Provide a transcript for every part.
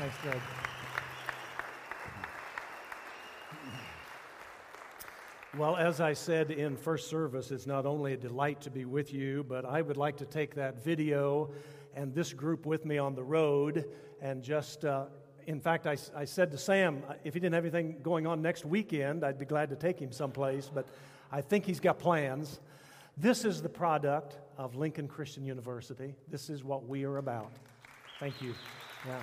Thanks, Greg. Well, as I said in first service, it's not only a delight to be with you, but I would like to take that video and this group with me on the road and just, uh, in fact, I, I said to Sam, uh, if he didn't have anything going on next weekend, I'd be glad to take him someplace, but I think he's got plans. This is the product of Lincoln Christian University. This is what we are about. Thank you. Yeah.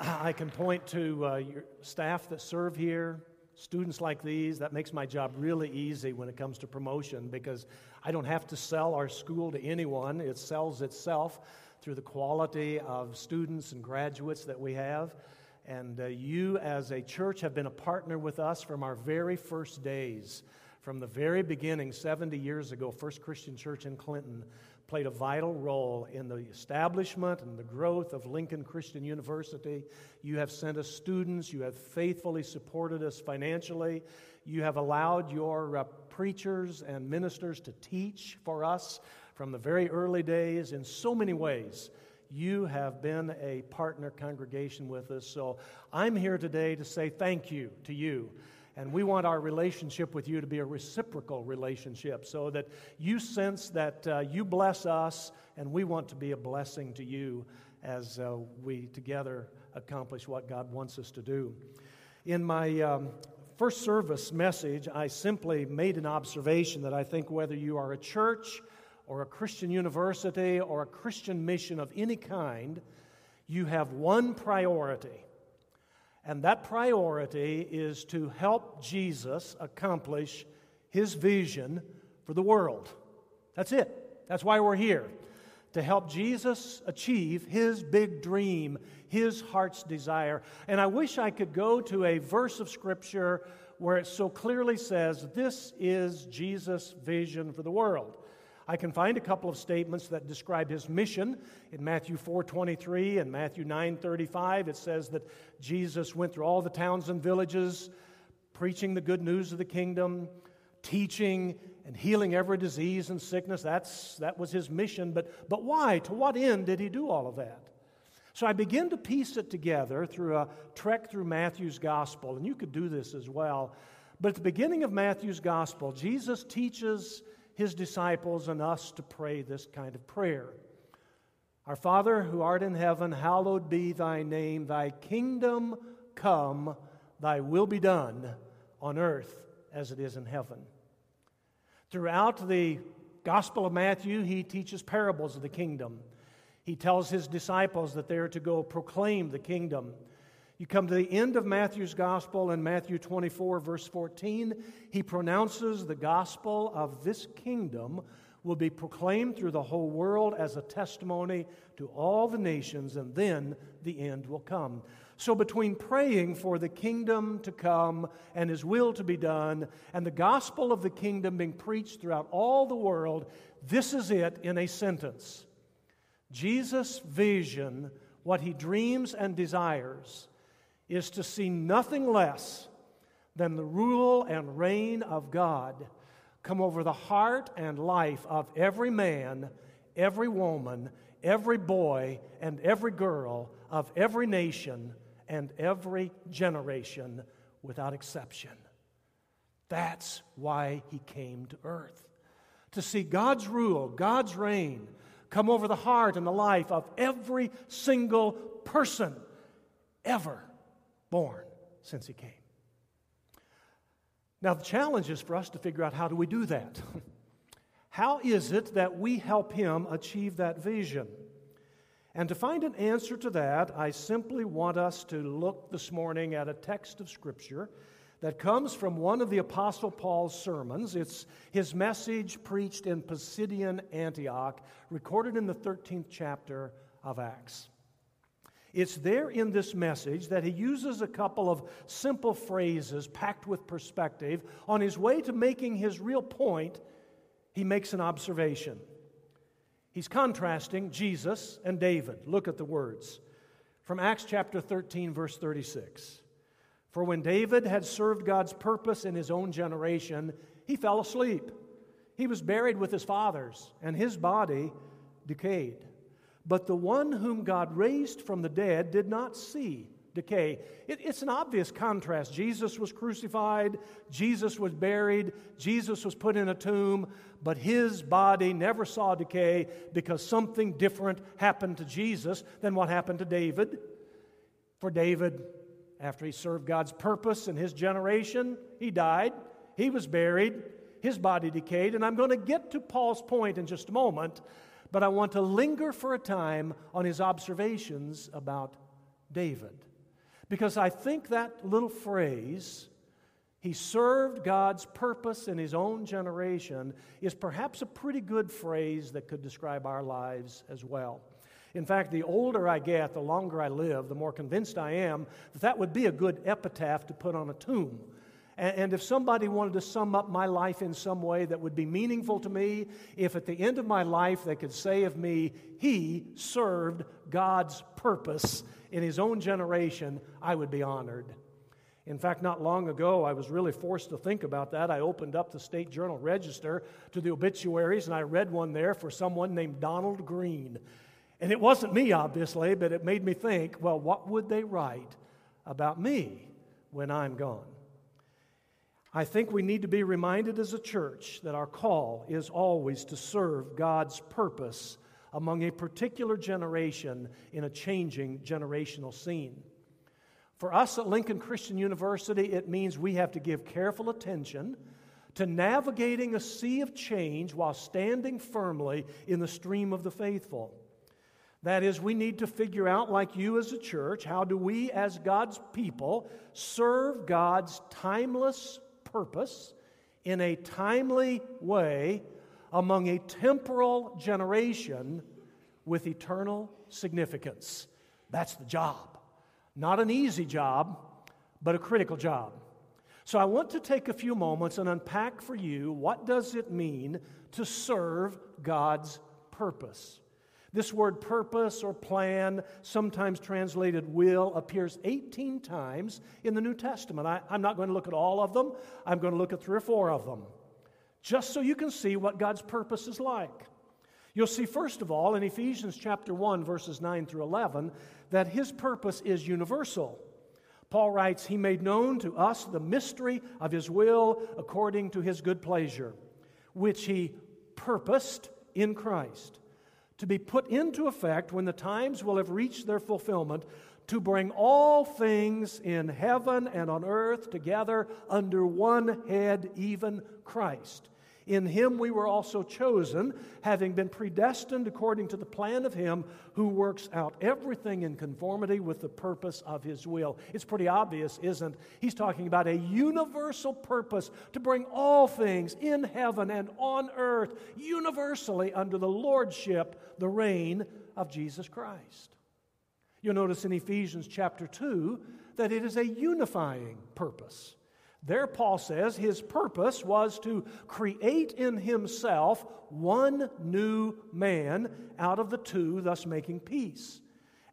I can point to uh, your staff that serve here, students like these. That makes my job really easy when it comes to promotion because I don't have to sell our school to anyone. It sells itself through the quality of students and graduates that we have. And uh, you, as a church, have been a partner with us from our very first days. From the very beginning, 70 years ago, First Christian Church in Clinton played a vital role in the establishment and the growth of Lincoln Christian University. You have sent us students, you have faithfully supported us financially, you have allowed your uh, preachers and ministers to teach for us from the very early days in so many ways. You have been a partner congregation with us. So I'm here today to say thank you to you. And we want our relationship with you to be a reciprocal relationship so that you sense that uh, you bless us and we want to be a blessing to you as uh, we together accomplish what God wants us to do. In my um, first service message, I simply made an observation that I think whether you are a church or a Christian university or a Christian mission of any kind, you have one priority and that priority is to help Jesus accomplish his vision for the world. That's it. That's why we're here. To help Jesus achieve his big dream, his heart's desire. And I wish I could go to a verse of Scripture where it so clearly says, This is Jesus' vision for the world. I can find a couple of statements that describe his mission. In Matthew 4:23 and Matthew 9:35 it says that Jesus went through all the towns and villages preaching the good news of the kingdom, teaching and healing every disease and sickness. That's that was his mission, but but why? To what end did he do all of that? So I begin to piece it together through a trek through Matthew's gospel, and you could do this as well. But at the beginning of Matthew's gospel, Jesus teaches his disciples and us to pray this kind of prayer. Our Father who art in heaven, hallowed be thy name. Thy kingdom come, thy will be done on earth as it is in heaven. Throughout the Gospel of Matthew, he teaches parables of the kingdom. He tells his disciples that they are to go proclaim the kingdom. You come to the end of Matthew's gospel in Matthew 24, verse 14. He pronounces the gospel of this kingdom will be proclaimed through the whole world as a testimony to all the nations, and then the end will come. So, between praying for the kingdom to come and his will to be done, and the gospel of the kingdom being preached throughout all the world, this is it in a sentence. Jesus' vision, what he dreams and desires, is to see nothing less than the rule and reign of God come over the heart and life of every man, every woman, every boy, and every girl of every nation and every generation without exception. That's why he came to earth. To see God's rule, God's reign come over the heart and the life of every single person ever born since he came. Now, the challenge is for us to figure out how do we do that? how is it that we help him achieve that vision? And to find an answer to that, I simply want us to look this morning at a text of Scripture that comes from one of the Apostle Paul's sermons. It's his message preached in Pisidian Antioch, recorded in the 13th chapter of Acts. It's there in this message that he uses a couple of simple phrases packed with perspective. On his way to making his real point, he makes an observation. He's contrasting Jesus and David. Look at the words from Acts chapter 13, verse 36. For when David had served God's purpose in his own generation, he fell asleep. He was buried with his fathers, and his body decayed. But the one whom God raised from the dead did not see decay. It, it's an obvious contrast. Jesus was crucified, Jesus was buried, Jesus was put in a tomb, but his body never saw decay because something different happened to Jesus than what happened to David. For David, after he served God's purpose in his generation, he died, he was buried, his body decayed, and I'm going to get to Paul's point in just a moment but I want to linger for a time on his observations about David. Because I think that little phrase, he served God's purpose in his own generation, is perhaps a pretty good phrase that could describe our lives as well. In fact, the older I get, the longer I live, the more convinced I am that that would be a good epitaph to put on a tomb and, if somebody wanted to sum up my life in some way that would be meaningful to me, if at the end of my life they could say of me, he served God's purpose in his own generation, I would be honored. In fact, not long ago, I was really forced to think about that. I opened up the State Journal Register to the obituaries, and I read one there for someone named Donald Green. And it wasn't me, obviously, but it made me think well, what would they write about me when I'm gone? I think we need to be reminded as a church that our call is always to serve God's purpose among a particular generation in a changing generational scene. For us at Lincoln Christian University, it means we have to give careful attention to navigating a sea of change while standing firmly in the stream of the faithful. That is, we need to figure out, like you as a church, how do we as God's people serve God's timeless purpose in a timely way among a temporal generation with eternal significance. That's the job. Not an easy job, but a critical job. So I want to take a few moments and unpack for you what does it mean to serve God's purpose. This word purpose or plan, sometimes translated will, appears 18 times in the New Testament. I, am not going to look at all of them, I'm going to look at three or four of them, just so you can see what God's purpose is like. You'll see, first of all, in Ephesians chapter 1, verses 9 through 11, that his purpose is universal. Paul writes, He made known to us the mystery of His will according to His good pleasure, which He purposed in Christ to be put into effect when the times will have reached their fulfillment, to bring all things in heaven and on earth together under one head, even Christ in him we were also chosen, having been predestined according to the plan of him who works out everything in conformity with the purpose of his will. It's pretty obvious, isn't it? He's talking about a universal purpose to bring all things in heaven and on earth universally under the lordship, the reign of Jesus Christ. You'll notice in Ephesians chapter 2 that it is a unifying purpose. There, Paul says his purpose was to create in himself one new man out of the two, thus making peace.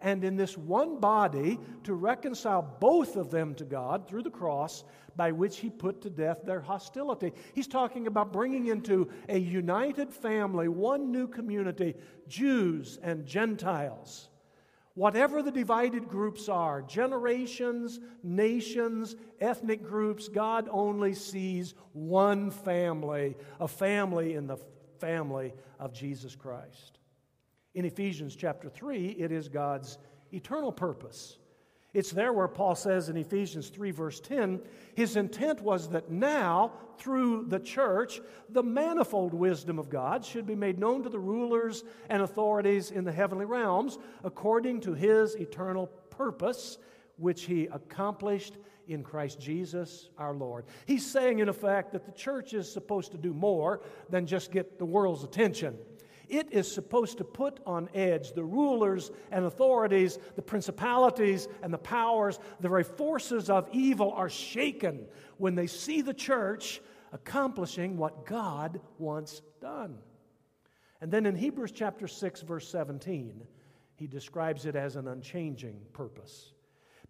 And in this one body, to reconcile both of them to God through the cross, by which he put to death their hostility. He's talking about bringing into a united family, one new community, Jews and Gentiles. Whatever the divided groups are generations, nations, ethnic groups God only sees one family, a family in the family of Jesus Christ. In Ephesians chapter 3, it is God's eternal purpose it's there where Paul says in Ephesians 3, verse 10, his intent was that now, through the church, the manifold wisdom of God should be made known to the rulers and authorities in the heavenly realms according to his eternal purpose, which he accomplished in Christ Jesus our Lord. He's saying, in effect, that the church is supposed to do more than just get the world's attention. It is supposed to put on edge the rulers and authorities, the principalities and the powers. The very forces of evil are shaken when they see the church accomplishing what God wants done. And then in Hebrews chapter 6, verse 17, he describes it as an unchanging purpose.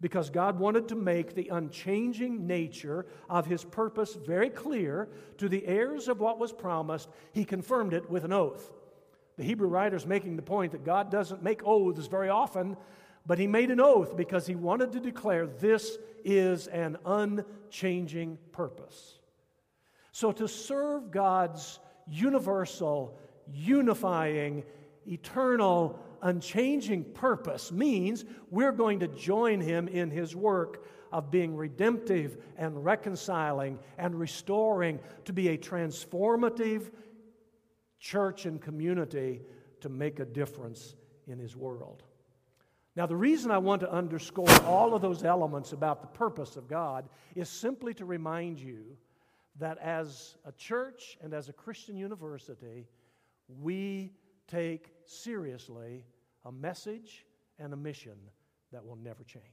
Because God wanted to make the unchanging nature of his purpose very clear to the heirs of what was promised, he confirmed it with an oath. The Hebrew writer is making the point that God doesn't make oaths very often, but he made an oath because he wanted to declare this is an unchanging purpose. So to serve God's universal, unifying, eternal, unchanging purpose means we're going to join him in his work of being redemptive and reconciling and restoring to be a transformative church and community to make a difference in his world. Now, the reason I want to underscore all of those elements about the purpose of God is simply to remind you that as a church and as a Christian university, we take seriously a message and a mission that will never change.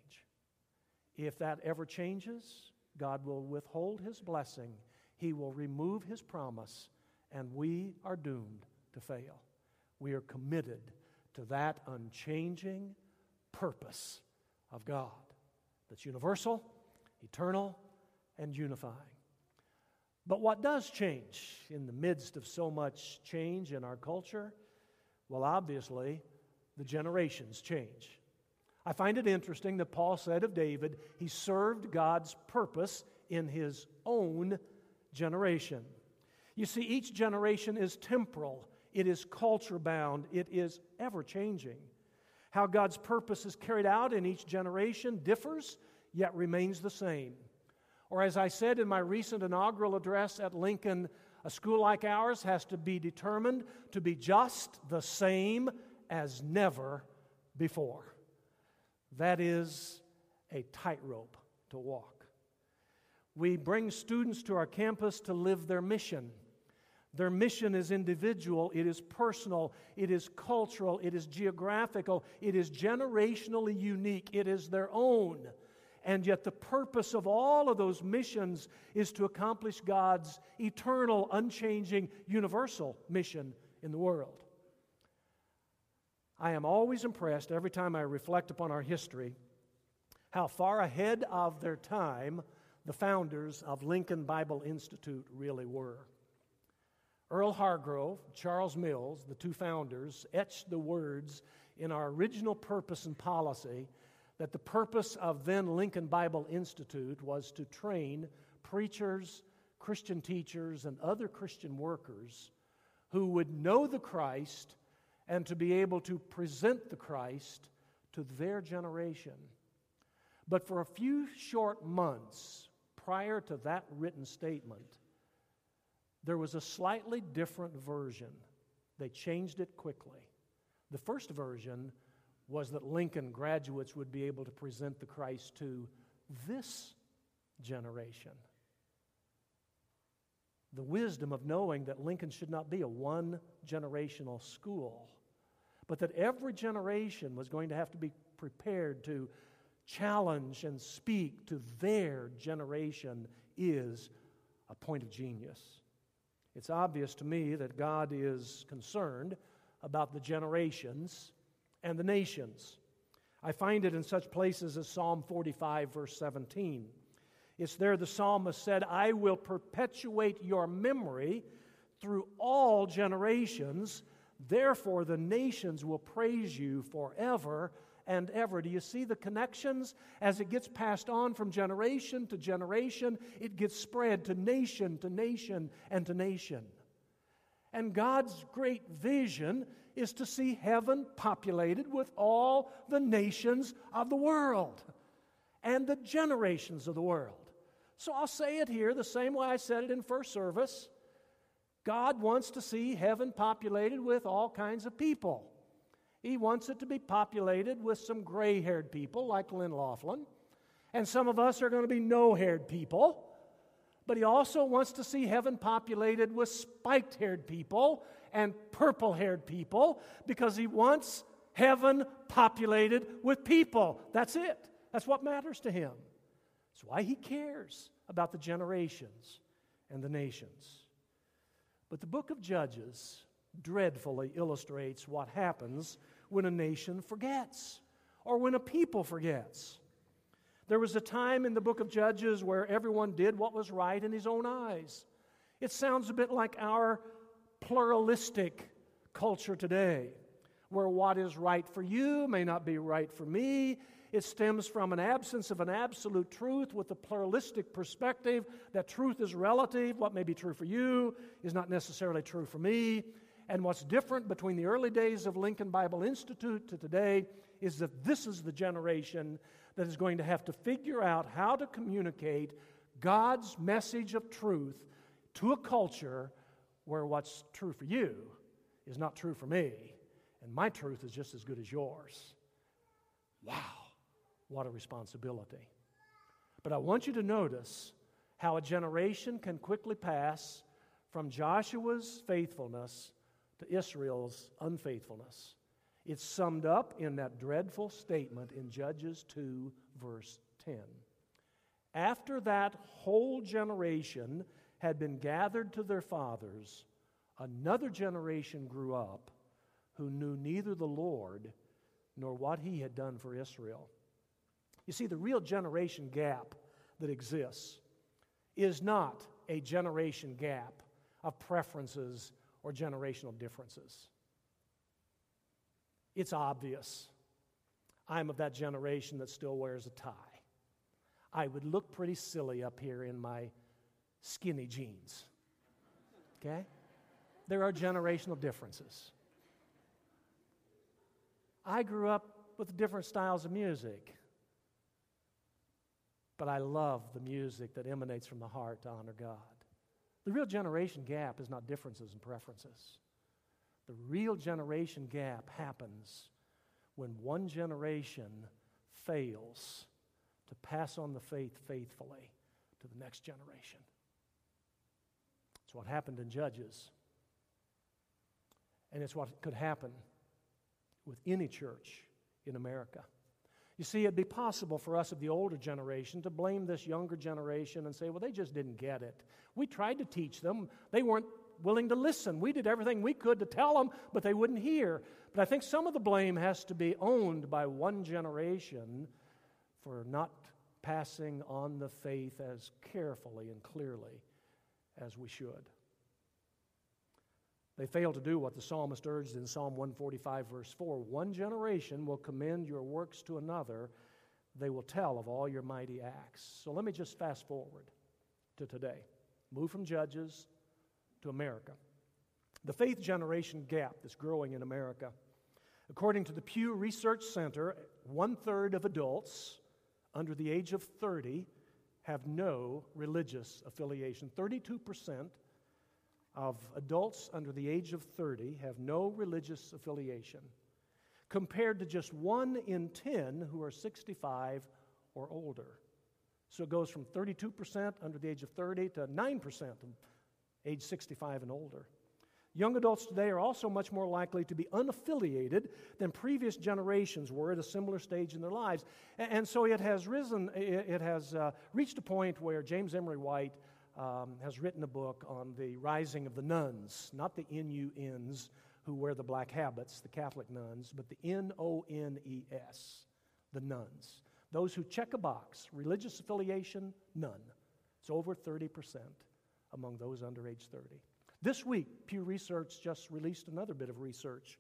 If that ever changes, God will withhold his blessing, he will remove his promise, and we are doomed to fail. We are committed to that unchanging purpose of God that's universal, eternal, and unifying. But what does change in the midst of so much change in our culture? Well, obviously, the generations change. I find it interesting that Paul said of David, he served God's purpose in his own generation. You see, each generation is temporal, it is culture bound, it is ever changing. How God's purpose is carried out in each generation differs, yet remains the same. Or, as I said in my recent inaugural address at Lincoln, a school like ours has to be determined to be just the same as never before. That is a tightrope to walk. We bring students to our campus to live their mission. Their mission is individual, it is personal, it is cultural, it is geographical, it is generationally unique, it is their own. And yet, the purpose of all of those missions is to accomplish God's eternal, unchanging, universal mission in the world. I am always impressed every time I reflect upon our history how far ahead of their time the founders of Lincoln Bible Institute really were. Earl Hargrove, Charles Mills, the two founders, etched the words in our original purpose and policy that the purpose of then Lincoln Bible Institute was to train preachers, Christian teachers, and other Christian workers who would know the Christ and to be able to present the Christ to their generation. But for a few short months prior to that written statement, there was a slightly different version. They changed it quickly. The first version was that Lincoln graduates would be able to present the Christ to this generation. The wisdom of knowing that Lincoln should not be a one generational school, but that every generation was going to have to be prepared to challenge and speak to their generation is a point of genius. It's obvious to me that God is concerned about the generations and the nations. I find it in such places as Psalm 45, verse 17. It's there the psalmist said, I will perpetuate your memory through all generations. Therefore, the nations will praise you forever and ever. Do you see the connections? As it gets passed on from generation to generation, it gets spread to nation to nation and to nation. And God's great vision is to see heaven populated with all the nations of the world and the generations of the world. So I'll say it here the same way I said it in first service. God wants to see heaven populated with all kinds of people. He wants it to be populated with some gray haired people like Lynn Laughlin. And some of us are going to be no haired people. But he also wants to see heaven populated with spiked haired people and purple haired people because he wants heaven populated with people. That's it. That's what matters to him. That's why he cares about the generations and the nations. But the book of Judges dreadfully illustrates what happens when a nation forgets or when a people forgets. There was a time in the book of Judges where everyone did what was right in his own eyes. It sounds a bit like our pluralistic culture today, where what is right for you may not be right for me. It stems from an absence of an absolute truth with a pluralistic perspective that truth is relative. What may be true for you is not necessarily true for me. And what's different between the early days of Lincoln Bible Institute to today is that this is the generation that is going to have to figure out how to communicate God's message of truth to a culture where what's true for you is not true for me, and my truth is just as good as yours. Wow, what a responsibility. But I want you to notice how a generation can quickly pass from Joshua's faithfulness to Israel's unfaithfulness. It's summed up in that dreadful statement in Judges 2, verse 10. After that whole generation had been gathered to their fathers, another generation grew up who knew neither the Lord nor what he had done for Israel. You see, the real generation gap that exists is not a generation gap of preferences or generational differences. It's obvious. I'm of that generation that still wears a tie. I would look pretty silly up here in my skinny jeans. Okay? There are generational differences. I grew up with different styles of music, but I love the music that emanates from the heart to honor God. The real generation gap is not differences and preferences. The real generation gap happens when one generation fails to pass on the faith faithfully to the next generation. It's what happened in Judges. And it's what could happen with any church in America. You see, it'd be possible for us of the older generation to blame this younger generation and say, well, they just didn't get it. We tried to teach them, they weren't willing to listen. We did everything we could to tell them, but they wouldn't hear. But I think some of the blame has to be owned by one generation for not passing on the faith as carefully and clearly as we should. They fail to do what the psalmist urged in Psalm 145, verse 4 One generation will commend your works to another, they will tell of all your mighty acts. So let me just fast forward to today. Move from Judges to America. The faith generation gap that's growing in America. According to the Pew Research Center, one third of adults under the age of 30 have no religious affiliation. 32% of adults under the age of 30 have no religious affiliation, compared to just one in 10 who are 65 or older. So it goes from 32% under the age of 30 to 9% age 65 and older. Young adults today are also much more likely to be unaffiliated than previous generations were at a similar stage in their lives. And so it has risen, it has uh, reached a point where James Emery White um, has written a book on the rising of the nones, not the N-U-Ns who wear the black habits, the Catholic nuns, but the N-O-N-E-S, the nones. Those who check a box, religious affiliation, none. It's over 30% among those under age 30. This week, Pew Research just released another bit of research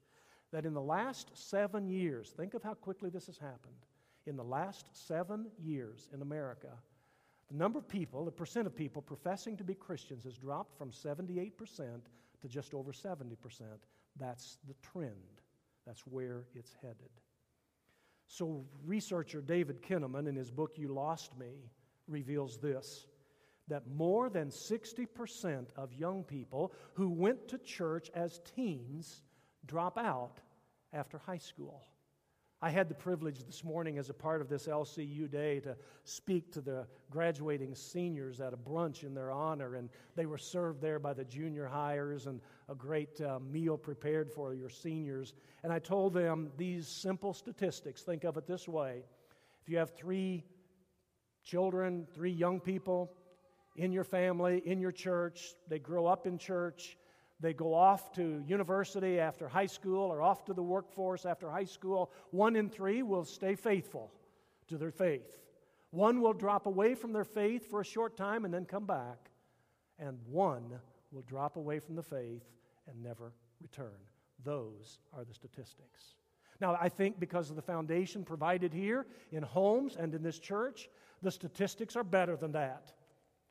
that in the last seven years, think of how quickly this has happened. In the last seven years in America, the number of people, the percent of people professing to be Christians has dropped from 78% to just over 70%. That's the trend. That's where it's headed. So, researcher David Kinnaman, in his book You Lost Me, reveals this that more than 60% of young people who went to church as teens drop out after high school. I had the privilege this morning, as a part of this LCU day, to speak to the graduating seniors at a brunch in their honor, and they were served there by the junior hires and a great uh, meal prepared for your seniors. And I told them these simple statistics. Think of it this way if you have three children, three young people, in your family, in your church. They grow up in church. They go off to university after high school or off to the workforce after high school. One in three will stay faithful to their faith. One will drop away from their faith for a short time and then come back. And one will drop away from the faith and never return. Those are the statistics. Now, I think because of the foundation provided here in homes and in this church, the statistics are better than that.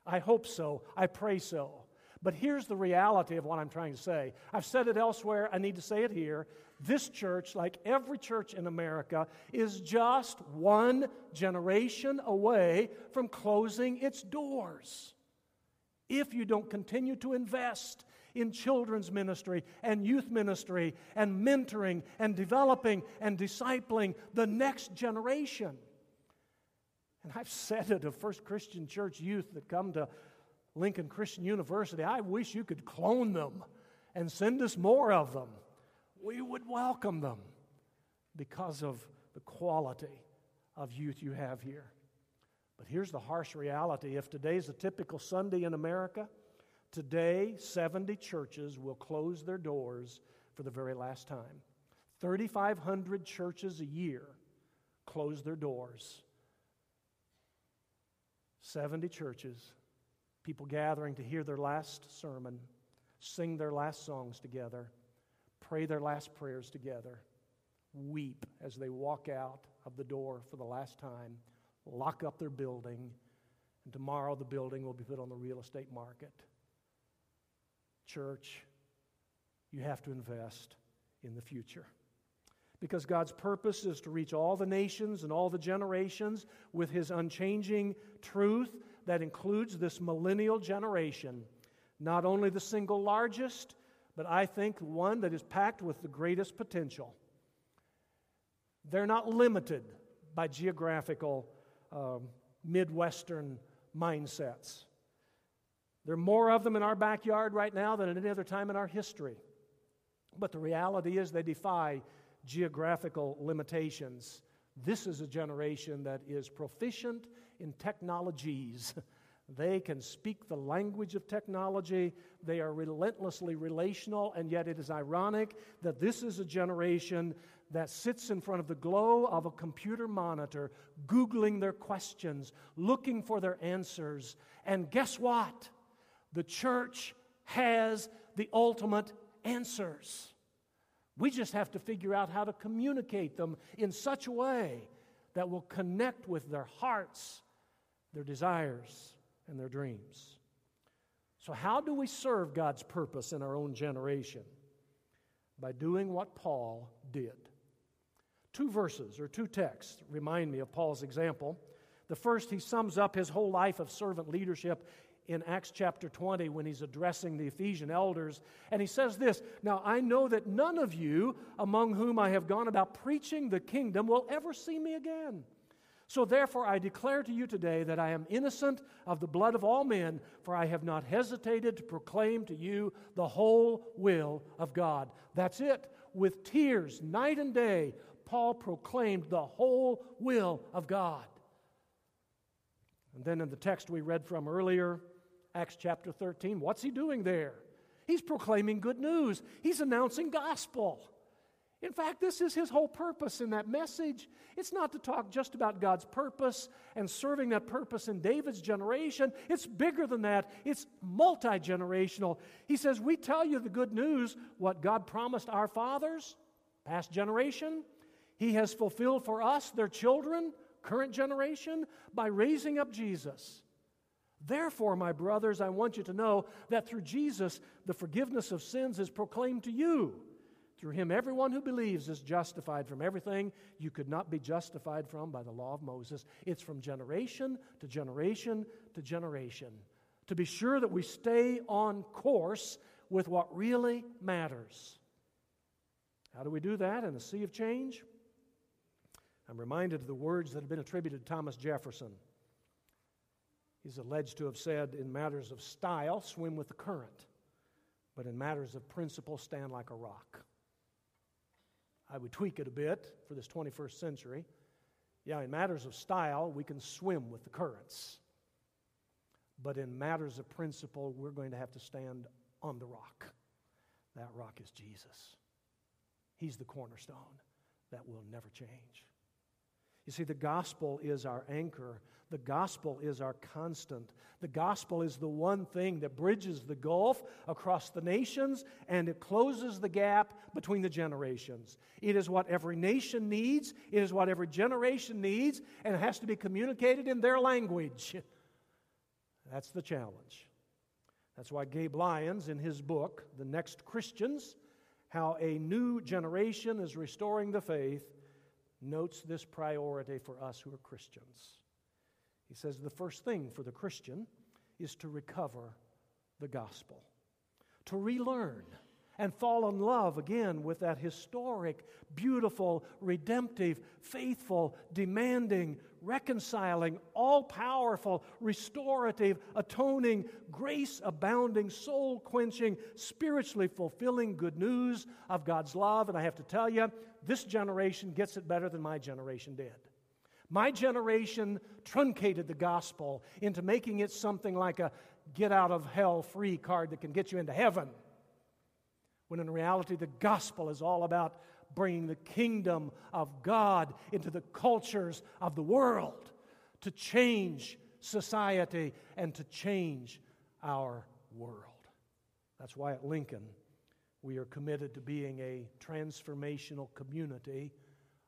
I hope so. I pray so. But here's the reality of what I'm trying to say. I've said it elsewhere, I need to say it here. This church, like every church in America, is just one generation away from closing its doors. If you don't continue to invest in children's ministry and youth ministry and mentoring and developing and discipling the next generation. And I've said it of First Christian Church youth that come to Lincoln Christian University, I wish you could clone them and send us more of them. We would welcome them because of the quality of youth you have here. But here's the harsh reality if today's a typical Sunday in America, today 70 churches will close their doors for the very last time. 3,500 churches a year close their doors. 70 churches, people gathering to hear their last sermon, sing their last songs together, pray their last prayers together, weep as they walk out of the door for the last time lock up their building, and tomorrow the building will be put on the real estate market. Church, you have to invest in the future. Because God's purpose is to reach all the nations and all the generations with His unchanging truth that includes this millennial generation. Not only the single largest, but I think one that is packed with the greatest potential. They're not limited by geographical um, Midwestern mindsets. There are more of them in our backyard right now than at any other time in our history. But the reality is, they defy geographical limitations. This is a generation that is proficient in technologies. They can speak the language of technology. They are relentlessly relational, and yet it is ironic that this is a generation that sits in front of the glow of a computer monitor, Googling their questions, looking for their answers. And guess what? The church has the ultimate answers. We just have to figure out how to communicate them in such a way that will connect with their hearts, their desires, and their dreams. So, how do we serve God's purpose in our own generation? By doing what Paul did. Two verses or two texts remind me of Paul's example. The first, he sums up his whole life of servant leadership in Acts chapter 20 when he's addressing the Ephesian elders. And he says this Now I know that none of you among whom I have gone about preaching the kingdom will ever see me again. So therefore I declare to you today that I am innocent of the blood of all men, for I have not hesitated to proclaim to you the whole will of God. That's it. With tears, night and day, Paul proclaimed the whole will of God. And then in the text we read from earlier, Acts chapter 13, what's he doing there? He's proclaiming good news, he's announcing gospel. In fact, this is his whole purpose in that message. It's not to talk just about God's purpose and serving that purpose in David's generation. It's bigger than that, it's multi generational. He says, We tell you the good news, what God promised our fathers, past generation, he has fulfilled for us, their children, current generation, by raising up Jesus. Therefore, my brothers, I want you to know that through Jesus, the forgiveness of sins is proclaimed to you. Through him, everyone who believes is justified from everything you could not be justified from by the law of Moses. It's from generation to generation to generation. To be sure that we stay on course with what really matters. How do we do that in a sea of change? I'm reminded of the words that have been attributed to Thomas Jefferson. He's alleged to have said, in matters of style, swim with the current, but in matters of principle, stand like a rock. I would tweak it a bit for this 21st century. Yeah, in matters of style, we can swim with the currents. But in matters of principle, we're going to have to stand on the rock. That rock is Jesus. He's the cornerstone that will never change. You see, the gospel is our anchor. The gospel is our constant. The gospel is the one thing that bridges the gulf across the nations and it closes the gap between the generations. It is what every nation needs, it is what every generation needs, and it has to be communicated in their language. That's the challenge. That's why Gabe Lyons, in his book, The Next Christians How a New Generation is Restoring the Faith, notes this priority for us who are Christians. He says the first thing for the Christian is to recover the gospel, to relearn and fall in love again with that historic, beautiful, redemptive, faithful, demanding, reconciling, all powerful, restorative, atoning, grace abounding, soul quenching, spiritually fulfilling good news of God's love. And I have to tell you, this generation gets it better than my generation did. My generation truncated the gospel into making it something like a get out of hell free card that can get you into heaven. When in reality, the gospel is all about bringing the kingdom of God into the cultures of the world to change society and to change our world. That's why at Lincoln, we are committed to being a transformational community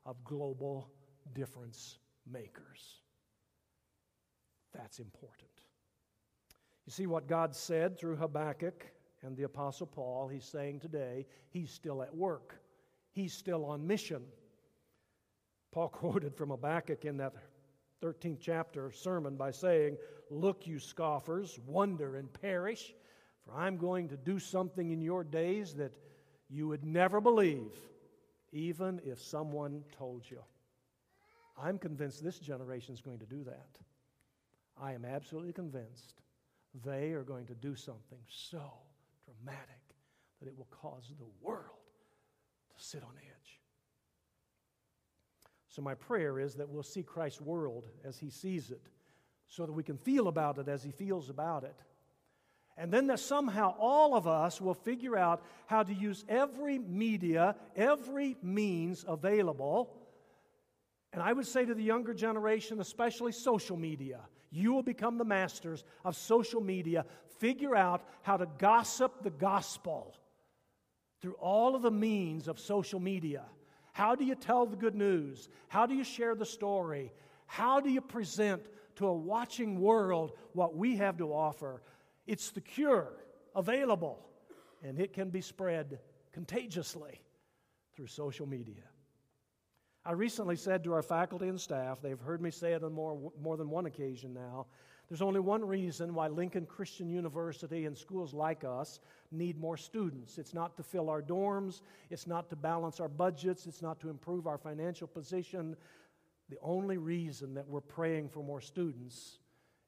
of global difference makers. That's important. You see what God said through Habakkuk and the Apostle Paul, he's saying today, he's still at work, he's still on mission. Paul quoted from Habakkuk in that 13th chapter sermon by saying, Look, you scoffers, wonder and perish, for I'm going to do something in your days that you would never believe, even if someone told you. I'm convinced this generation is going to do that. I am absolutely convinced they are going to do something so dramatic that it will cause the world sit on edge. So, my prayer is that we'll see Christ's world as he sees it, so that we can feel about it as he feels about it. And then that somehow all of us will figure out how to use every media, every means available and I would say to the younger generation, especially social media, you will become the masters of social media. Figure out how to gossip the gospel through all of the means of social media. How do you tell the good news? How do you share the story? How do you present to a watching world what we have to offer? It's the cure available, and it can be spread contagiously through social media. I recently said to our faculty and staff, they've heard me say it on more, more than one occasion now, there's only one reason why Lincoln Christian University and schools like us need more students. It's not to fill our dorms, it's not to balance our budgets, it's not to improve our financial position. The only reason that we're praying for more students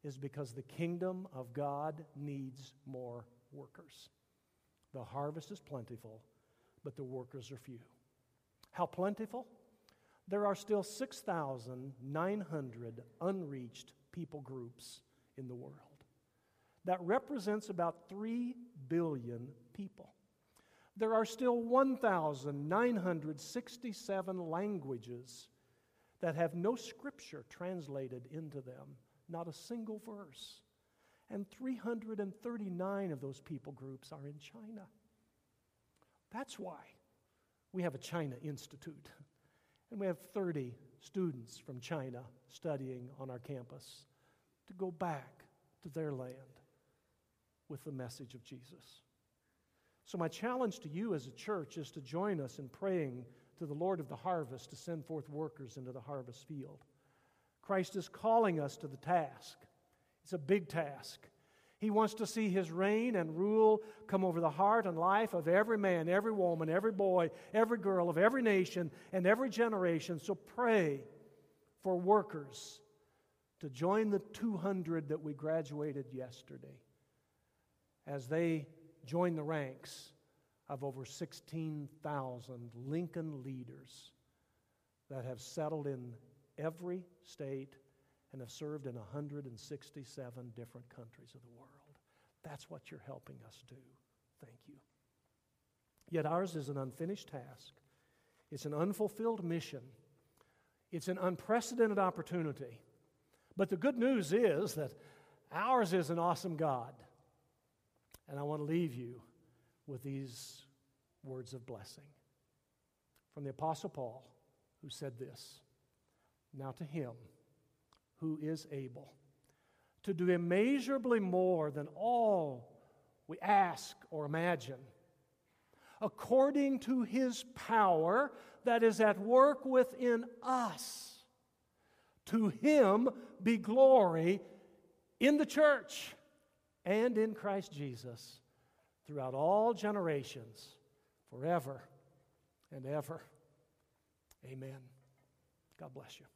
is because the kingdom of God needs more workers. The harvest is plentiful, but the workers are few. How plentiful? there are still 6,900 unreached people groups in the world. That represents about 3 billion people. There are still 1,967 languages that have no scripture translated into them, not a single verse. And 339 of those people groups are in China. That's why we have a China Institute. And we have 30 students from China studying on our campus to go back to their land with the message of Jesus. So, my challenge to you as a church is to join us in praying to the Lord of the harvest to send forth workers into the harvest field. Christ is calling us to the task. It's a big task. He wants to see his reign and rule come over the heart and life of every man, every woman, every boy, every girl of every nation and every generation. So pray for workers to join the 200 that we graduated yesterday as they join the ranks of over 16,000 Lincoln leaders that have settled in every state and have served in 167 different countries of the world. That's what you're helping us do. Thank you. Yet ours is an unfinished task, it's an unfulfilled mission. It's an unprecedented opportunity. But the good news is that ours is an awesome God. And I want to leave you with these words of blessing from the Apostle Paul, who said this Now to him who is able to do immeasurably more than all we ask or imagine, according to his power that is at work within us. To him be glory in the church and in Christ Jesus throughout all generations, forever and ever. Amen. God bless you.